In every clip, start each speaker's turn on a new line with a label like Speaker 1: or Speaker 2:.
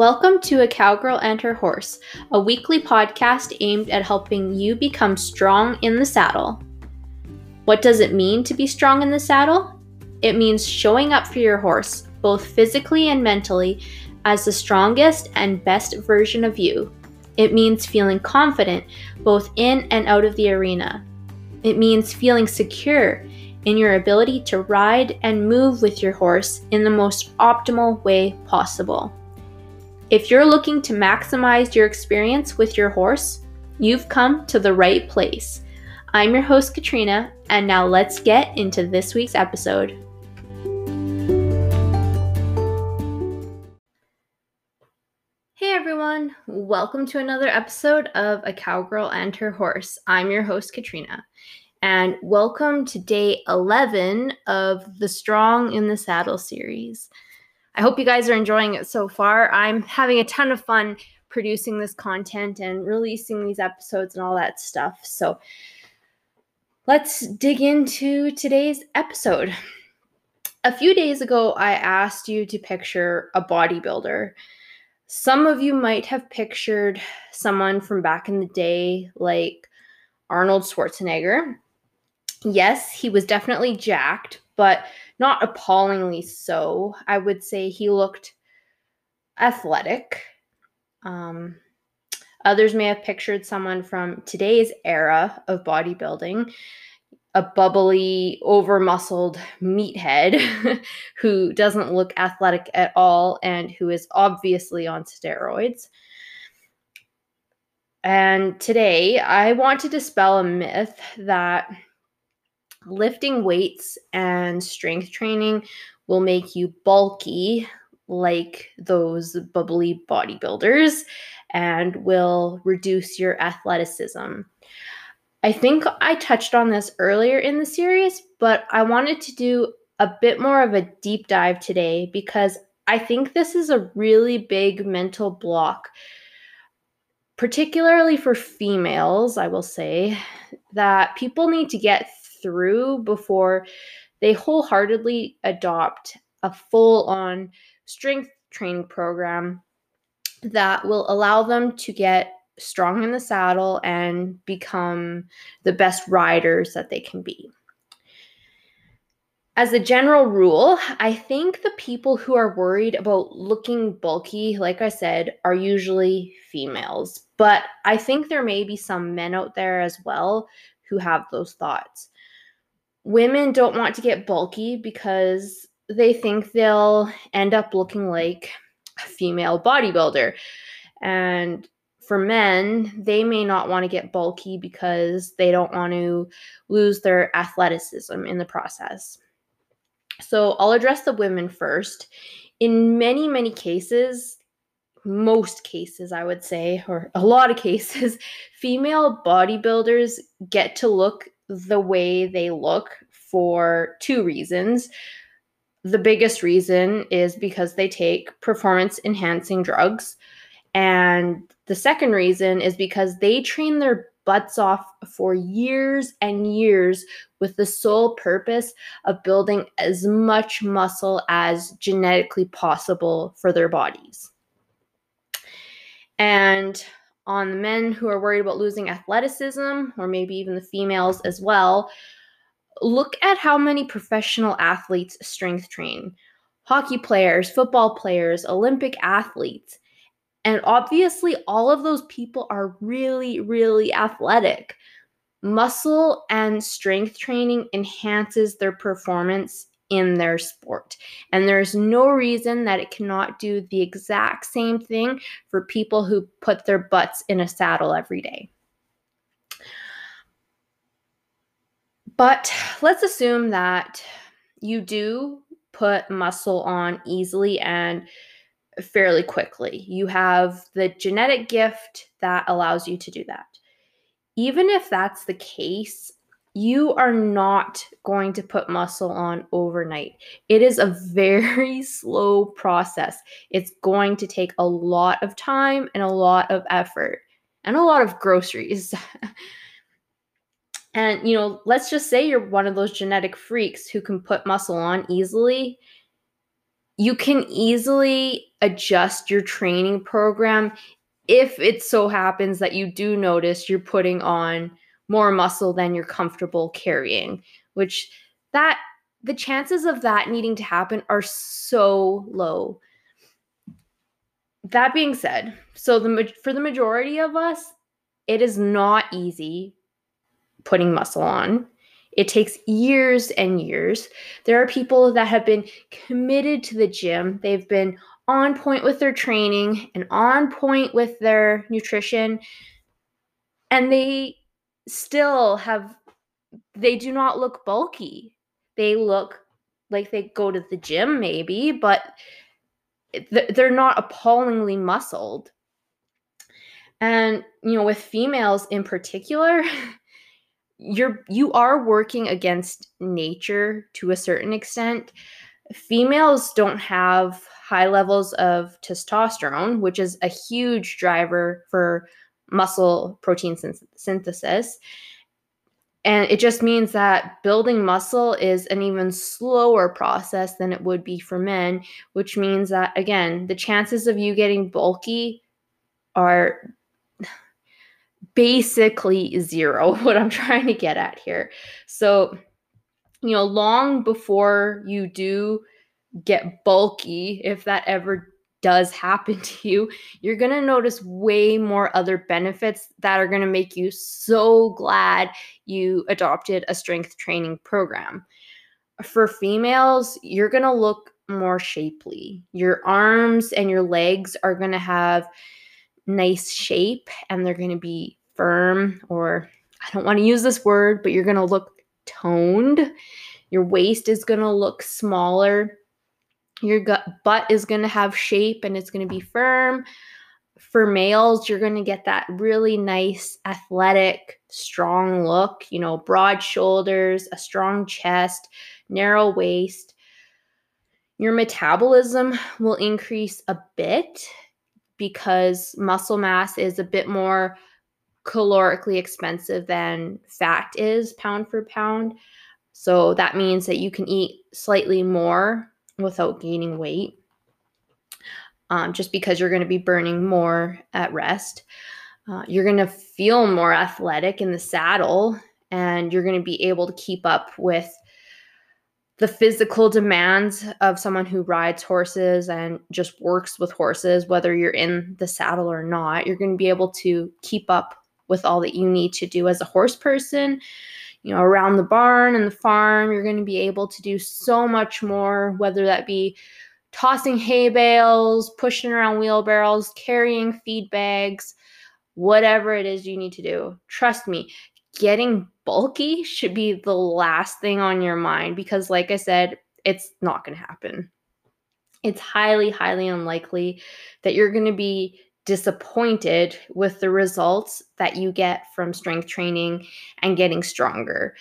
Speaker 1: Welcome to A Cowgirl and Her Horse, a weekly podcast aimed at helping you become strong in the saddle. What does it mean to be strong in the saddle? It means showing up for your horse, both physically and mentally, as the strongest and best version of you. It means feeling confident both in and out of the arena. It means feeling secure in your ability to ride and move with your horse in the most optimal way possible. If you're looking to maximize your experience with your horse, you've come to the right place. I'm your host, Katrina, and now let's get into this week's episode. Hey everyone, welcome to another episode of A Cowgirl and Her Horse. I'm your host, Katrina, and welcome to day 11 of the Strong in the Saddle series. I hope you guys are enjoying it so far. I'm having a ton of fun producing this content and releasing these episodes and all that stuff. So let's dig into today's episode. A few days ago, I asked you to picture a bodybuilder. Some of you might have pictured someone from back in the day, like Arnold Schwarzenegger. Yes, he was definitely jacked, but not appallingly so. I would say he looked athletic. Um, others may have pictured someone from today's era of bodybuilding, a bubbly, over muscled meathead who doesn't look athletic at all and who is obviously on steroids. And today I want to dispel a myth that lifting weights and strength training will make you bulky like those bubbly bodybuilders and will reduce your athleticism. I think I touched on this earlier in the series, but I wanted to do a bit more of a deep dive today because I think this is a really big mental block, particularly for females, I will say, that people need to get through before they wholeheartedly adopt a full on strength training program that will allow them to get strong in the saddle and become the best riders that they can be. As a general rule, I think the people who are worried about looking bulky, like I said, are usually females. But I think there may be some men out there as well who have those thoughts women don't want to get bulky because they think they'll end up looking like a female bodybuilder. And for men, they may not want to get bulky because they don't want to lose their athleticism in the process. So I'll address the women first. In many, many cases, most cases, I would say, or a lot of cases, female bodybuilders get to look the way they look for two reasons. The biggest reason is because they take performance enhancing drugs. And the second reason is because they train their butts off for years and years with the sole purpose of building as much muscle as genetically possible for their bodies. And on the men who are worried about losing athleticism, or maybe even the females as well, look at how many professional athletes strength train hockey players, football players, Olympic athletes. And obviously, all of those people are really, really athletic. Muscle and strength training enhances their performance in their sport. And there's no reason that it cannot do the exact same thing for people who put their butts in a saddle every day. But let's assume that you do put muscle on easily and fairly quickly. You have the genetic gift that allows you to do that. Even if that's the case, you are not going to put muscle on overnight. It is a very slow process. It's going to take a lot of time and a lot of effort and a lot of groceries. and, you know, let's just say you're one of those genetic freaks who can put muscle on easily. you can easily adjust your training program if it so happens that you do notice you're putting on more muscle than you're comfortable carrying, which that the chances of that needing to happen are so low. That being said, so the for the majority of us, it is not easy putting muscle on. It takes years and years. There are people that have been committed to the gym. They've been on point with their training and on point with their nutrition. And they still have, they do not look bulky. They look like they go to the gym, maybe, but they're not appallingly muscled. And, you know, with females in particular, you're you are working against nature to a certain extent. Females don't have high levels of testosterone, which is a huge driver for muscle protein synthesis. And it just means that building muscle is an even slower process than it would be for men, which means that, again, the chances of you getting bulky are basically zero, what I'm trying to get at here. So, you know, long before you do get bulky, if that ever does happen to you, you're going to notice way more other benefits that are going to make you so glad you adopted a strength training program. For females, you're going to look more shapely. Your arms and your legs are going to have nice shape and they're going to be firm, or I don't want to use this word, but you're going to look toned. Your waist is going to look smaller your gut butt is going to have shape and it's going to be firm. For males, you're going to get that really nice, athletic, strong look, you know, broad shoulders, a strong chest, narrow waist. Your metabolism will increase a bit because muscle mass is a bit more calorically expensive than fat is pound for pound. So that means that you can eat slightly more without gaining weight, um, just because you're going to be burning more at rest. Uh, you're going to feel more athletic in the saddle, and you're going to be able to keep up with the physical demands of someone who rides horses and just works with horses, whether you're in the saddle or not. You're going to be able to keep up with all that you need to do as a horse person you know, around the barn and the farm. You're going to be able to do so much more, whether that be tossing hay bales, pushing around wheelbarrows, carrying feed bags, whatever it is you need to do. Trust me, getting bulky should be the last thing on your mind because, like I said, it's not going to happen. It's highly, highly unlikely that you're going to be disappointed with the results that you get from strength training and getting stronger.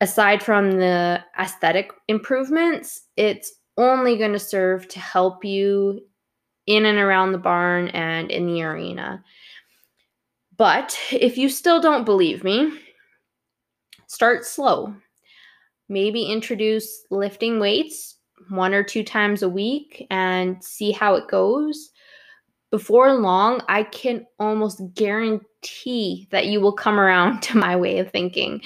Speaker 1: Aside from the aesthetic improvements, it's only going to serve to help you in and around the barn and in the arena. But if you still don't believe me, start slow. Maybe introduce lifting weights one or two times a week and see how it goes before long, I can almost guarantee that you will come around to my way of thinking.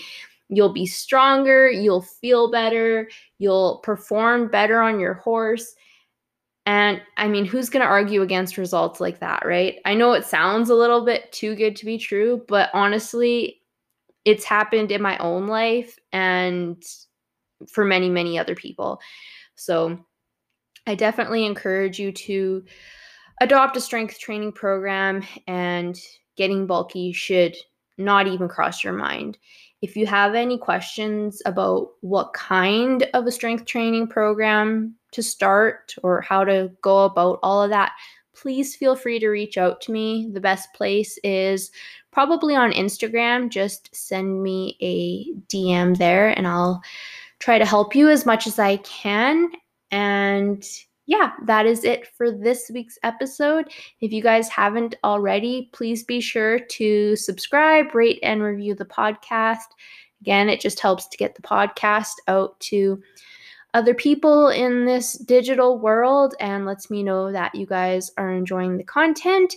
Speaker 1: You'll be stronger, you'll feel better, you'll perform better on your horse. And I mean, who's going to argue against results like that, right? I know it sounds a little bit too good to be true, but honestly, it's happened in my own life and for many, many other people. So I definitely encourage you to adopt a strength training program and getting bulky should not even cross your mind. If you have any questions about what kind of a strength training program to start or how to go about all of that, please feel free to reach out to me. The best place is probably on Instagram. Just send me a DM there and I'll try to help you as much as I can. And yeah, that is it for this week's episode. If you guys haven't already, please be sure to subscribe, rate, and review the podcast. Again, it just helps to get the podcast out to other people in this digital world and lets me know that you guys are enjoying the content.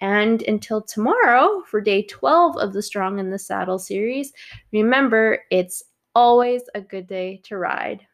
Speaker 1: And until tomorrow for day 12 of the Strong in the Saddle series, remember it's always a good day to ride.